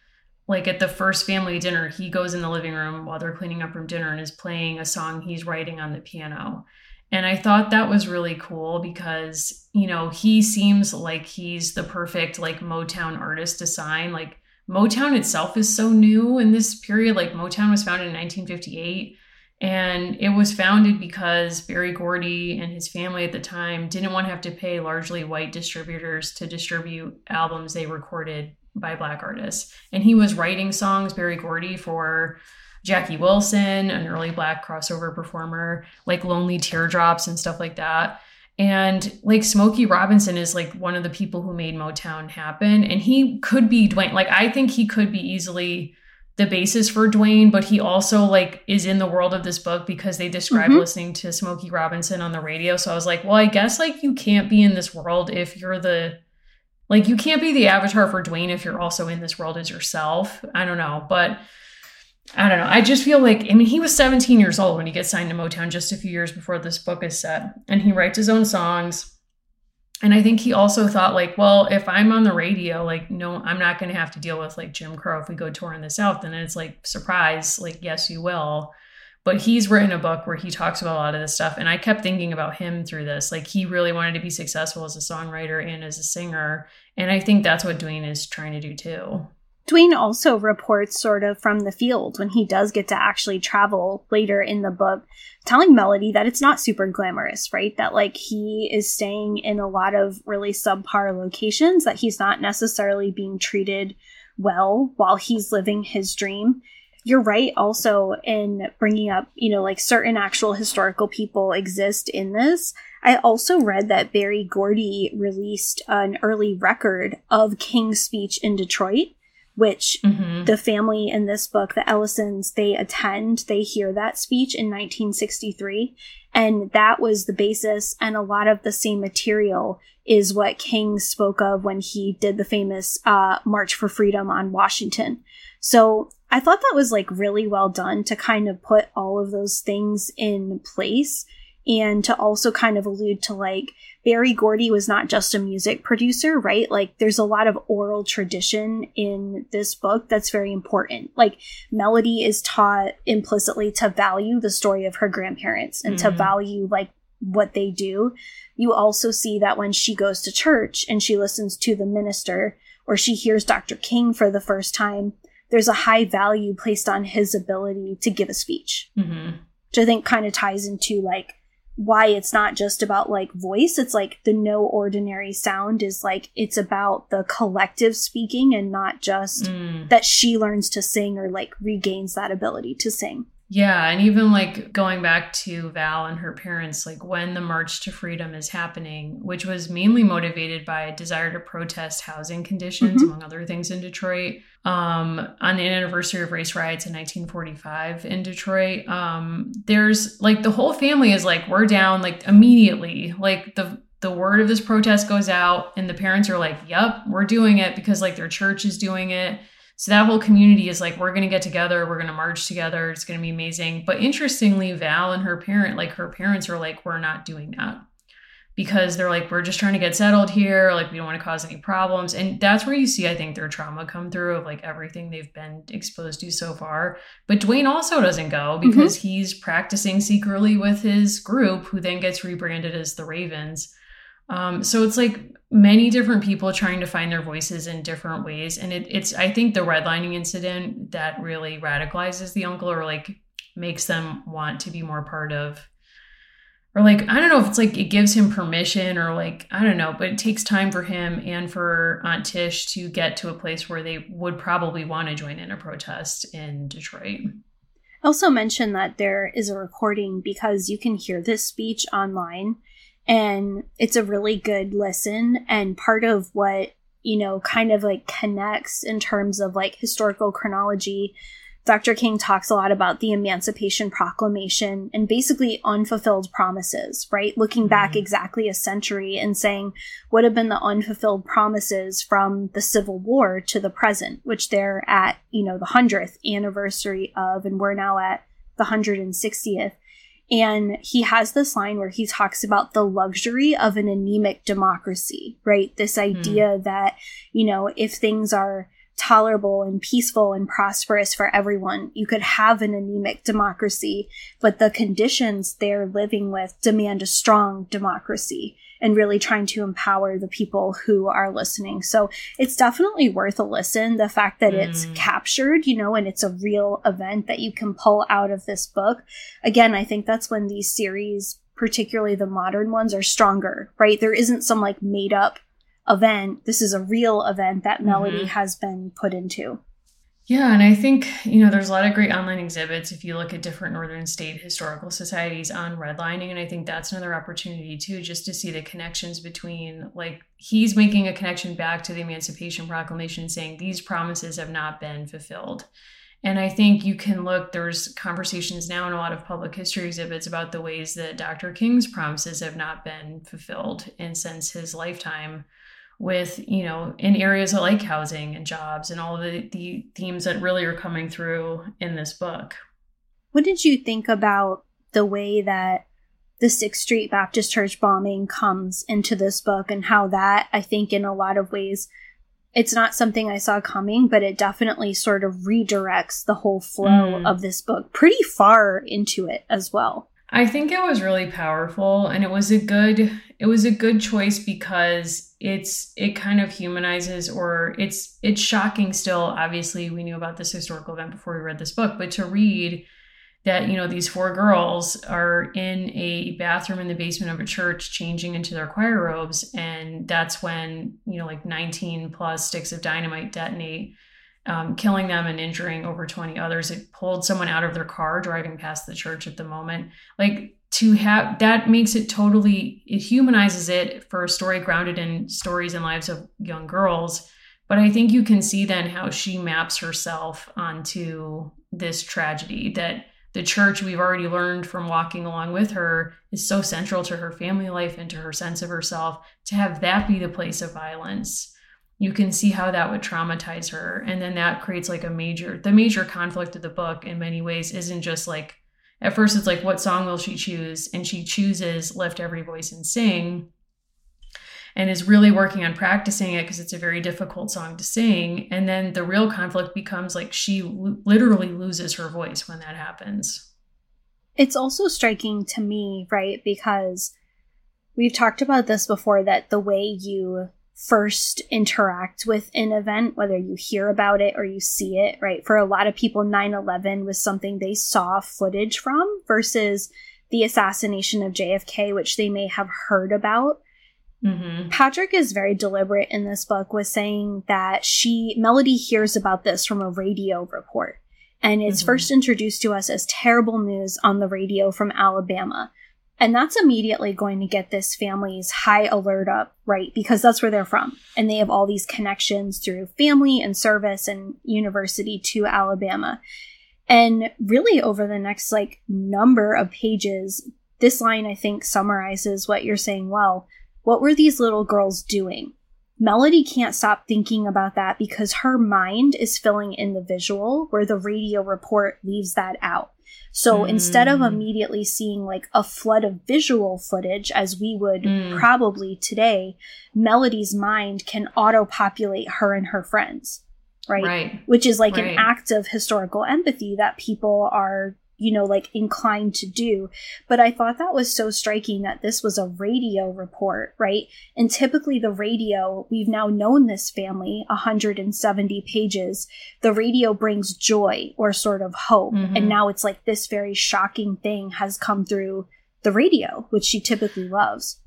like at the first family dinner, he goes in the living room while they're cleaning up from dinner and is playing a song he's writing on the piano. And I thought that was really cool because, you know, he seems like he's the perfect like Motown artist to sign. Like Motown itself is so new in this period. Like Motown was founded in 1958 and it was founded because Berry Gordy and his family at the time didn't want to have to pay largely white distributors to distribute albums they recorded by black artists. And he was writing songs, Berry Gordy, for Jackie Wilson, an early black crossover performer, like Lonely Teardrops and stuff like that. And like Smokey Robinson is like one of the people who made Motown happen. And he could be Dwayne. Like, I think he could be easily the basis for Dwayne, but he also like is in the world of this book because they describe mm-hmm. listening to Smokey Robinson on the radio. So I was like, well, I guess like you can't be in this world if you're the like you can't be the avatar for Dwayne if you're also in this world as yourself. I don't know, but I don't know. I just feel like, I mean, he was 17 years old when he gets signed to Motown just a few years before this book is set. And he writes his own songs. And I think he also thought, like, well, if I'm on the radio, like, no, I'm not going to have to deal with like Jim Crow if we go tour in the South. And then it's like, surprise, like, yes, you will. But he's written a book where he talks about a lot of this stuff. And I kept thinking about him through this. Like, he really wanted to be successful as a songwriter and as a singer. And I think that's what Dwayne is trying to do too. Dwayne also reports sort of from the field when he does get to actually travel later in the book, telling Melody that it's not super glamorous, right? That like he is staying in a lot of really subpar locations, that he's not necessarily being treated well while he's living his dream. You're right also in bringing up, you know, like certain actual historical people exist in this. I also read that Berry Gordy released an early record of King's speech in Detroit which mm-hmm. the family in this book, the Ellisons, they attend, they hear that speech in 1963. And that was the basis, and a lot of the same material is what King spoke of when he did the famous uh, March for Freedom on Washington. So I thought that was like really well done to kind of put all of those things in place and to also kind of allude to like Berry Gordy was not just a music producer, right? Like there's a lot of oral tradition in this book that's very important. Like Melody is taught implicitly to value the story of her grandparents and mm-hmm. to value like what they do. You also see that when she goes to church and she listens to the minister or she hears Dr. King for the first time, there's a high value placed on his ability to give a speech. Mm-hmm. Which I think kind of ties into like why it's not just about like voice. It's like the no ordinary sound is like it's about the collective speaking and not just mm. that she learns to sing or like regains that ability to sing. Yeah, and even like going back to Val and her parents, like when the March to Freedom is happening, which was mainly motivated by a desire to protest housing conditions, mm-hmm. among other things, in Detroit. Um, on the anniversary of race riots in 1945 in Detroit, um, there's like the whole family is like, we're down like immediately. Like the the word of this protest goes out, and the parents are like, yep, we're doing it because like their church is doing it so that whole community is like, we're going to get together, we're going to march together, it's going to be amazing. But interestingly, Val and her parent, like her parents are like, we're not doing that because they're like, we're just trying to get settled here. Like, we don't want to cause any problems. And that's where you see, I think, their trauma come through of like everything they've been exposed to so far. But Dwayne also doesn't go mm-hmm. because mm-hmm. he's practicing secretly with his group, who then gets rebranded as the Ravens. Um, so it's like many different people trying to find their voices in different ways. And it, it's, I think, the redlining incident that really radicalizes the uncle or like makes them want to be more part of or like I don't know if it's like it gives him permission or like I don't know, but it takes time for him and for Aunt Tish to get to a place where they would probably want to join in a protest in Detroit. I Also mention that there is a recording because you can hear this speech online and it's a really good listen and part of what you know kind of like connects in terms of like historical chronology dr king talks a lot about the emancipation proclamation and basically unfulfilled promises right looking back mm-hmm. exactly a century and saying what have been the unfulfilled promises from the civil war to the present which they're at you know the 100th anniversary of and we're now at the 160th and he has this line where he talks about the luxury of an anemic democracy, right? This hmm. idea mm. that, you know, if things are tolerable and peaceful and prosperous for everyone, you could have an anemic democracy, but the conditions they're living with demand a strong democracy and really trying to empower the people who are listening. So it's definitely worth a listen. The fact that mm. it's captured, you know, and it's a real event that you can pull out of this book. Again, I think that's when these series, particularly the modern ones, are stronger, right? There isn't some like made up event. This is a real event that Melody mm-hmm. has been put into. Yeah, and I think, you know, there's a lot of great online exhibits if you look at different Northern state historical societies on redlining. And I think that's another opportunity too, just to see the connections between, like, he's making a connection back to the Emancipation Proclamation saying these promises have not been fulfilled. And I think you can look, there's conversations now in a lot of public history exhibits about the ways that Dr. King's promises have not been fulfilled. And since his lifetime, with you know in areas like housing and jobs and all the the themes that really are coming through in this book what did you think about the way that the Sixth Street Baptist Church bombing comes into this book and how that I think in a lot of ways it's not something I saw coming, but it definitely sort of redirects the whole flow mm. of this book pretty far into it as well. I think it was really powerful and it was a good it was a good choice because it's it kind of humanizes or it's it's shocking still obviously we knew about this historical event before we read this book but to read that you know these four girls are in a bathroom in the basement of a church changing into their choir robes and that's when you know like 19 plus sticks of dynamite detonate um, killing them and injuring over 20 others. It pulled someone out of their car driving past the church at the moment. Like to have that makes it totally, it humanizes it for a story grounded in stories and lives of young girls. But I think you can see then how she maps herself onto this tragedy that the church we've already learned from walking along with her is so central to her family life and to her sense of herself to have that be the place of violence you can see how that would traumatize her. And then that creates like a major the major conflict of the book in many ways isn't just like at first it's like what song will she choose? And she chooses lift every voice and sing and is really working on practicing it because it's a very difficult song to sing. And then the real conflict becomes like she l- literally loses her voice when that happens. It's also striking to me right because we've talked about this before that the way you first interact with an event, whether you hear about it or you see it, right? For a lot of people, 9 11 was something they saw footage from versus the assassination of JFK, which they may have heard about. Mm-hmm. Patrick is very deliberate in this book with saying that she, Melody hears about this from a radio report. And it's mm-hmm. first introduced to us as terrible news on the radio from Alabama. And that's immediately going to get this family's high alert up, right? Because that's where they're from. And they have all these connections through family and service and university to Alabama. And really, over the next like number of pages, this line I think summarizes what you're saying well. What were these little girls doing? Melody can't stop thinking about that because her mind is filling in the visual where the radio report leaves that out. So mm. instead of immediately seeing like a flood of visual footage as we would mm. probably today, Melody's mind can auto populate her and her friends. Right? right. Which is like right. an act of historical empathy that people are you know, like inclined to do. But I thought that was so striking that this was a radio report, right? And typically the radio, we've now known this family 170 pages. The radio brings joy or sort of hope. Mm-hmm. And now it's like this very shocking thing has come through the radio, which she typically loves.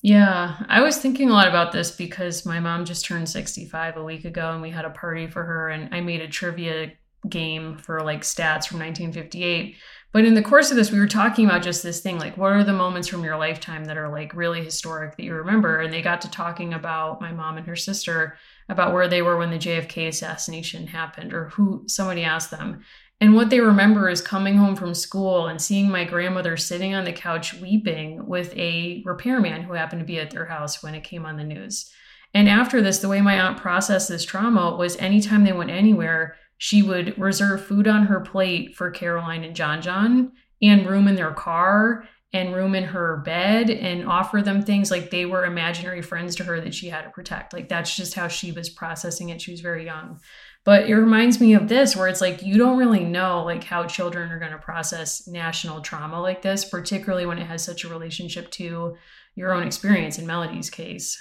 Yeah, I was thinking a lot about this because my mom just turned 65 a week ago and we had a party for her and I made a trivia game for like stats from 1958. But in the course of this, we were talking about just this thing like, what are the moments from your lifetime that are like really historic that you remember? And they got to talking about my mom and her sister about where they were when the JFK assassination happened, or who somebody asked them. And what they remember is coming home from school and seeing my grandmother sitting on the couch weeping with a repairman who happened to be at their house when it came on the news. And after this, the way my aunt processed this trauma was anytime they went anywhere, she would reserve food on her plate for Caroline and John John and room in their car and room in her bed and offer them things like they were imaginary friends to her that she had to protect. Like that's just how she was processing it. She was very young. But it reminds me of this where it's like you don't really know like how children are going to process national trauma like this, particularly when it has such a relationship to your own experience in Melody's case.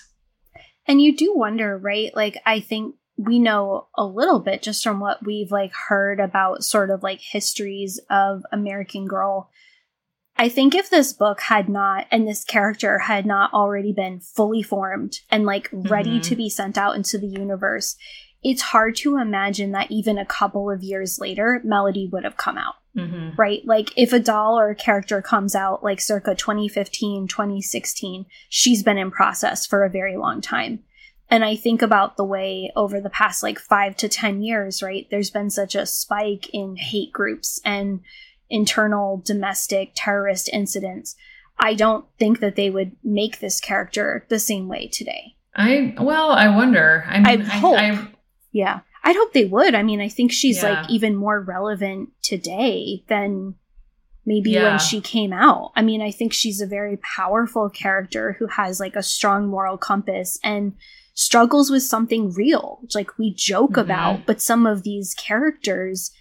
And you do wonder, right? Like I think we know a little bit just from what we've like heard about sort of like histories of American Girl. I think if this book had not and this character had not already been fully formed and like ready mm-hmm. to be sent out into the universe, it's hard to imagine that even a couple of years later, Melody would have come out. Mm-hmm. Right? Like if a doll or a character comes out like circa 2015, 2016, she's been in process for a very long time. And I think about the way over the past like five to 10 years, right? There's been such a spike in hate groups and internal domestic terrorist incidents. I don't think that they would make this character the same way today. I, well, I wonder. I, mean, I hope. I, I, yeah. I'd hope they would. I mean, I think she's yeah. like even more relevant today than maybe yeah. when she came out. I mean, I think she's a very powerful character who has like a strong moral compass and struggles with something real, like we joke mm-hmm. about, but some of these characters,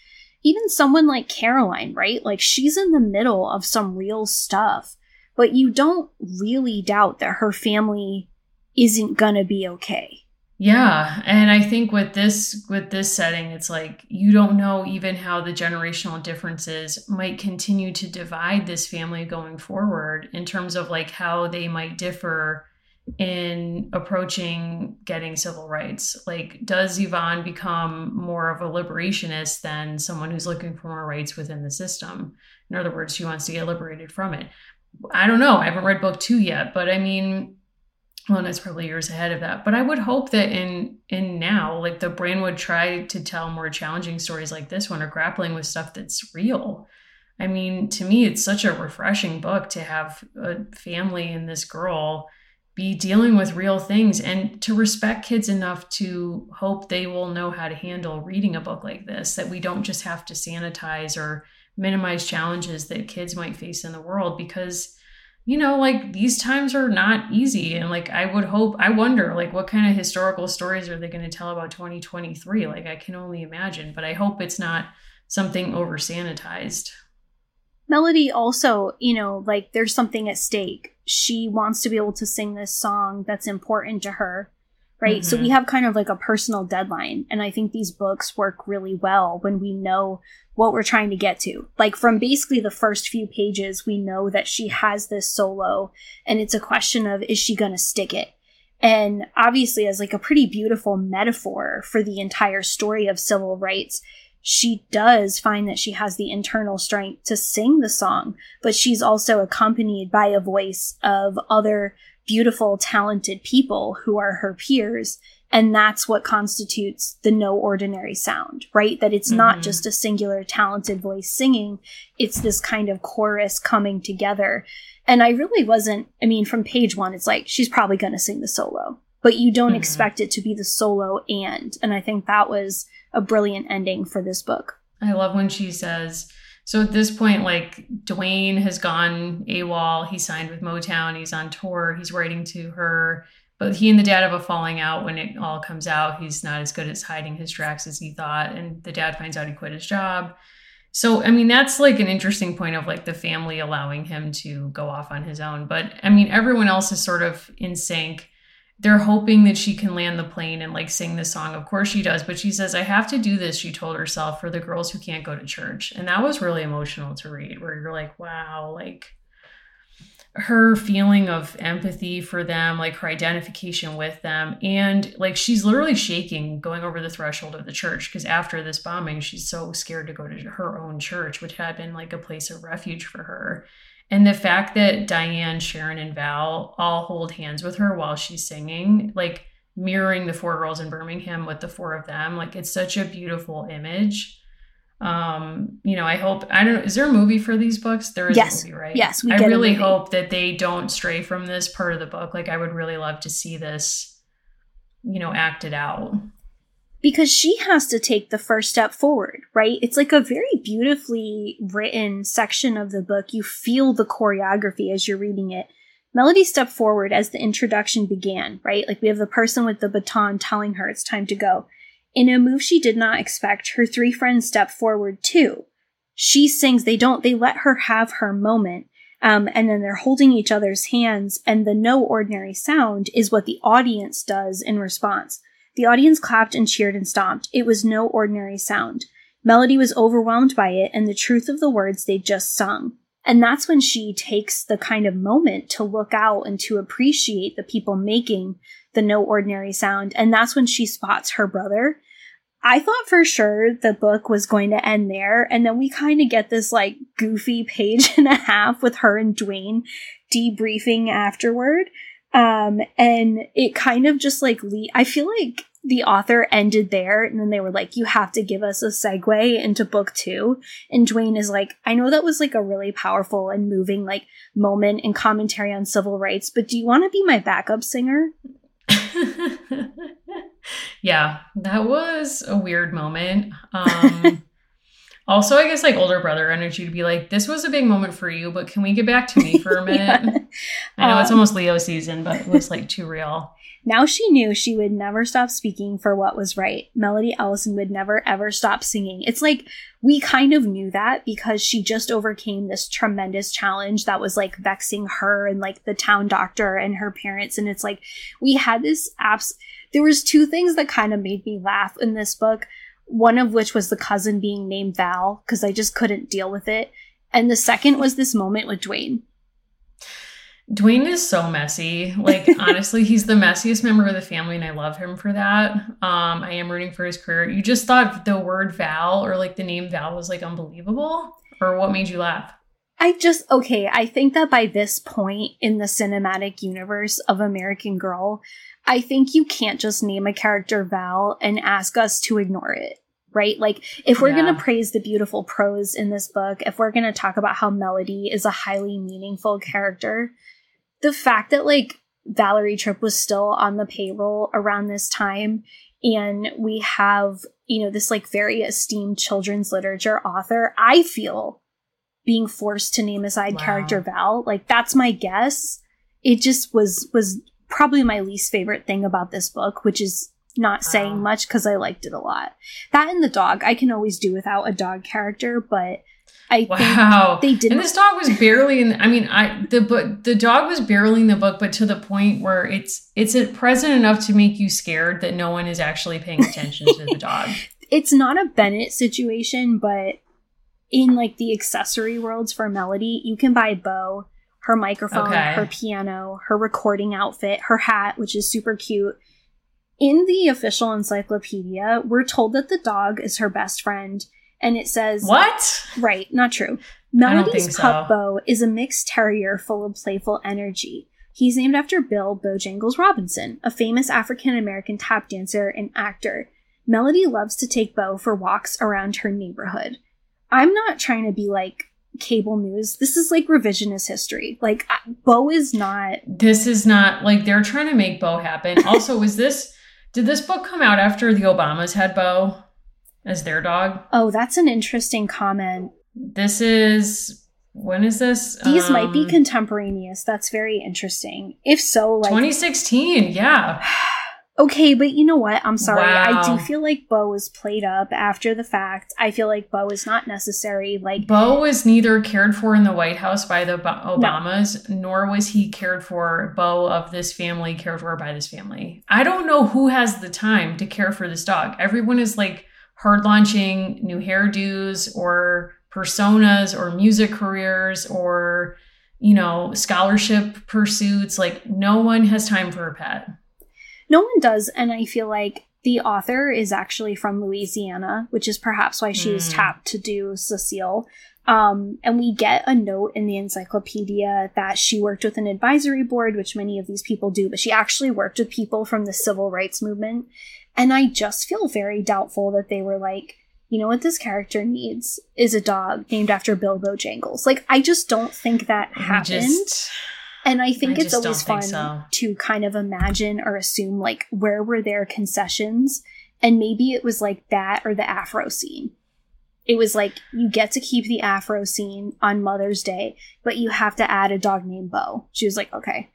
even someone like Caroline, right? Like she's in the middle of some real stuff, but you don't really doubt that her family isn't gonna be okay. Yeah, and I think with this with this setting it's like you don't know even how the generational differences might continue to divide this family going forward in terms of like how they might differ in approaching getting civil rights? Like, does Yvonne become more of a liberationist than someone who's looking for more rights within the system? In other words, she wants to get liberated from it. I don't know. I haven't read book two yet, but I mean, well, that's probably years ahead of that. But I would hope that in in now, like the brain would try to tell more challenging stories like this one, or grappling with stuff that's real. I mean, to me, it's such a refreshing book to have a family and this girl be dealing with real things. And to respect kids enough to hope they will know how to handle reading a book like this, that we don't just have to sanitize or minimize challenges that kids might face in the world because you know like these times are not easy. And like i would hope i wonder like what kind of historical stories are they going to tell about 2023 like i can only imagine. But i hope it's not something over sanitized melody also you know like there's something at stake she wants to be able to sing this song that's important to her right mm-hmm. so we mm-hmm. have kind of like a personal deadline and i think these books work really well when we know what we're trying to get to like from basically the first few pages we know that she has this solo and it's a question of is she going to stick it and obviously as like a pretty beautiful metaphor for the entire story of civil rights she does find that she has the internal strength to sing the song, but she's also accompanied by a voice of other beautiful, talented people who are her peers. And that's what constitutes the no ordinary sound, right? That it's mm-hmm. not just a singular talented voice singing. It's this kind of chorus coming together. And I really wasn't, I mean, from page one, it's like, she's probably going to sing the solo, but you don't mm-hmm. expect it to be the solo and. And I think that was a brilliant ending for this book. I love when she says, so at this point, like Dwayne has gone AWOL. He signed with Motown. He's on tour. He's writing to her. But he and the dad have a falling out when it all comes out. He's not as good at hiding his tracks as he thought. And the dad finds out he quit his job. So, I mean, that's like an interesting point of like the family allowing him to go off on his own. But I mean, everyone else is sort of in sync they're hoping that she can land the plane and like sing the song. Of course she does, but she says, I have to do this, she told herself, for the girls who can't go to church. And that was really emotional to read, where you're like, wow, like her feeling of empathy for them, like her identification with them. And like she's literally shaking going over the threshold of the church because after this bombing, she's so scared to go to her own church, which had been like a place of refuge for her. And the fact that Diane, Sharon, and Val all hold hands with her while she's singing, like mirroring the four girls in Birmingham with the four of them, like it's such a beautiful image. Um, you know, I hope I don't is there a movie for these books? There is yes. a movie, right? Yes, I really hope that they don't stray from this part of the book. Like I would really love to see this, you know, acted out because she has to take the first step forward, right? It's like a very beautifully written section of the book. You feel the choreography as you're reading it. Melody stepped forward as the introduction began, right? Like we have the person with the baton telling her it's time to go. In a move she did not expect, her three friends step forward too. She sings, they don't, they let her have her moment. Um, and then they're holding each other's hands, and the no ordinary sound is what the audience does in response. The audience clapped and cheered and stomped. It was no ordinary sound. Melody was overwhelmed by it and the truth of the words they'd just sung. And that's when she takes the kind of moment to look out and to appreciate the people making the no ordinary sound. And that's when she spots her brother. I thought for sure the book was going to end there. And then we kind of get this like goofy page and a half with her and Dwayne debriefing afterward. Um, and it kind of just like, le- I feel like the author ended there and then they were like, you have to give us a segue into book two. And Dwayne is like, I know that was like a really powerful and moving like moment and commentary on civil rights, but do you want to be my backup singer? yeah, that was a weird moment. Um, Also, I guess like older brother energy to be like, this was a big moment for you, but can we get back to me for a minute? yeah. I know um, it's almost Leo season, but it was like too real. Now she knew she would never stop speaking for what was right. Melody Ellison would never ever stop singing. It's like we kind of knew that because she just overcame this tremendous challenge that was like vexing her and like the town doctor and her parents. And it's like we had this apps. There was two things that kind of made me laugh in this book one of which was the cousin being named Val, because I just couldn't deal with it. And the second was this moment with Dwayne. Dwayne is so messy. Like honestly, he's the messiest member of the family, and I love him for that. Um, I am rooting for his career. You just thought the word Val or like the name Val was like unbelievable, or what made you laugh? I just okay. I think that by this point in the cinematic universe of American Girl, I think you can't just name a character Val and ask us to ignore it, right? Like, if we're yeah. going to praise the beautiful prose in this book, if we're going to talk about how Melody is a highly meaningful character, the fact that, like, Valerie Tripp was still on the payroll around this time, and we have, you know, this, like, very esteemed children's literature author, I feel being forced to name a side wow. character Val. Like, that's my guess. It just was, was probably my least favorite thing about this book, which is not saying much because I liked it a lot. That and the dog, I can always do without a dog character, but I wow. they didn't. And this dog was barely in. I mean, I the but the dog was barely in the book, but to the point where it's it's present enough to make you scared that no one is actually paying attention to the dog. It's not a Bennett situation, but in like the accessory worlds for Melody, you can buy Bo her microphone, okay. her piano, her recording outfit, her hat, which is super cute. In the official encyclopedia, we're told that the dog is her best friend And it says What? Right, not true. Melody's pup so. Bo is a mixed terrier full of playful energy. He's named after Bill Bojangles Robinson, a famous African American tap dancer and actor. Melody loves to take Bo for walks around her neighborhood. I'm not trying to be like cable news. This is like revisionist history. Like Bo is not. This is not like they're trying to make Bo happen. Also, was this did this book come out after the Obamas had Bo as their dog? Oh, that's an interesting comment. This is when is this? These um, might be um, contemporaneous. That's very interesting. If so, like 2016, yeah. Okay, but you know what? I'm sorry. Wow. I do feel like Bo was played up after the fact. I feel like Bo is not necessary. Like Bo was neither cared for in the White House by the Obamas, no. nor was he cared for. Bo of this family cared for by this family. I don't know who has the time to care for this dog. Everyone is like hard launching new hairdos or personas or music careers or you know scholarship pursuits. Like no one has time for a pet. No one does, and I feel like the author is actually from Louisiana, which is perhaps why she was hmm. tapped to do Cecile. Um, and we get a note in the encyclopedia that she worked with an advisory board, which many of these people do, but she actually worked with people from the civil rights movement. And I just feel very doubtful that they were like, you know what this character needs is a dog named after Bill Bojangles. Like, I just don't think that happened. Just, and I think I it's always fun so. to kind of imagine or assume like where were their concessions and maybe it was like that or the afro scene. It was like you get to keep the afro scene on Mother's Day, but you have to add a dog named Bo. She was like, "Okay."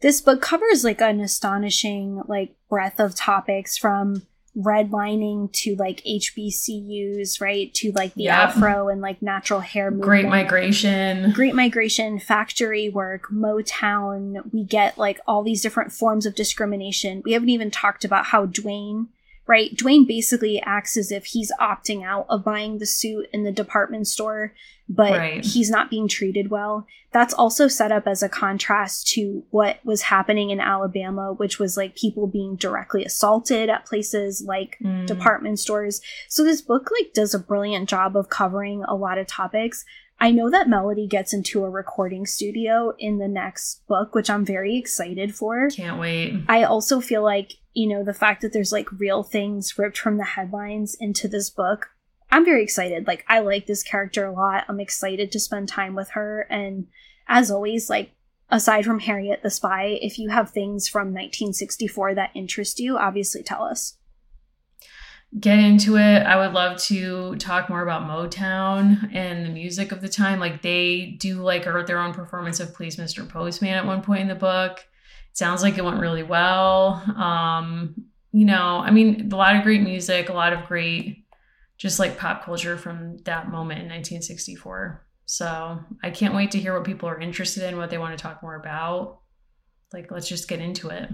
This book covers like an astonishing like breadth of topics from redlining to like HBCUs, right? To like the yep. Afro and like natural hair movement. Great migration. Great migration, factory work, Motown. We get like all these different forms of discrimination. We haven't even talked about how Dwayne right? Dwayne basically acts as if he's opting out of buying the suit in the department store but right. he's not being treated well. That's also set up as a contrast to what was happening in Alabama, which was like people being directly assaulted at places like mm. department stores. So this book like does a brilliant job of covering a lot of topics. I know that Melody gets into a recording studio in the next book, which I'm very excited for. Can't wait. I also feel like, you know, the fact that there's like real things ripped from the headlines into this book I'm very excited. Like, I like this character a lot. I'm excited to spend time with her. And as always, like, aside from Harriet the Spy, if you have things from 1964 that interest you, obviously tell us. Get into it. I would love to talk more about Motown and the music of the time. Like, they do like their own performance of Please Mr. Postman at one point in the book. It sounds like it went really well. Um, you know, I mean, a lot of great music, a lot of great just like pop culture from that moment in 1964. So I can't wait to hear what people are interested in, what they want to talk more about. Like, let's just get into it.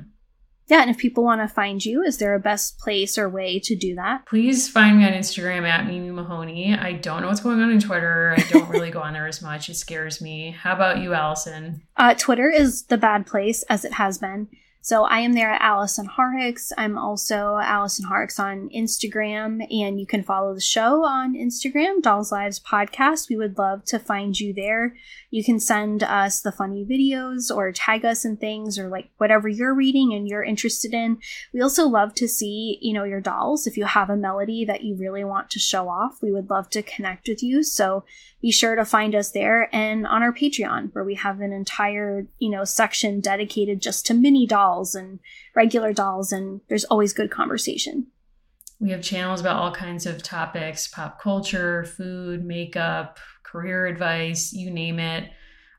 Yeah, and if people want to find you, is there a best place or way to do that? Please find me on Instagram at Mimi Mahoney. I don't know what's going on in Twitter. I don't really go on there as much. It scares me. How about you, Allison? Uh, Twitter is the bad place, as it has been. So I am there at Allison Horrocks. I'm also Allison Horrocks on Instagram, and you can follow the show on Instagram, Dolls Lives Podcast. We would love to find you there. You can send us the funny videos or tag us in things or like whatever you're reading and you're interested in. We also love to see, you know, your dolls. If you have a melody that you really want to show off, we would love to connect with you. So be sure to find us there and on our Patreon, where we have an entire, you know, section dedicated just to mini dolls and regular dolls, and there's always good conversation. We have channels about all kinds of topics pop culture, food, makeup, career advice, you name it.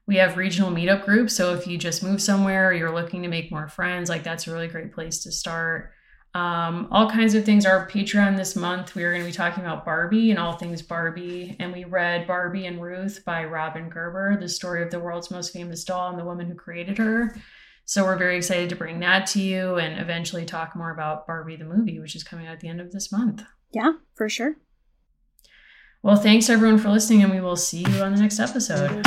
We have regional meetup groups. So if you just move somewhere or you're looking to make more friends, like that's a really great place to start um, all kinds of things. Our Patreon this month, we are going to be talking about Barbie and all things Barbie. And we read Barbie and Ruth by Robin Gerber, the story of the world's most famous doll and the woman who created her. So we're very excited to bring that to you and eventually talk more about Barbie the movie, which is coming out at the end of this month. Yeah, for sure. Well, thanks everyone for listening, and we will see you on the next episode.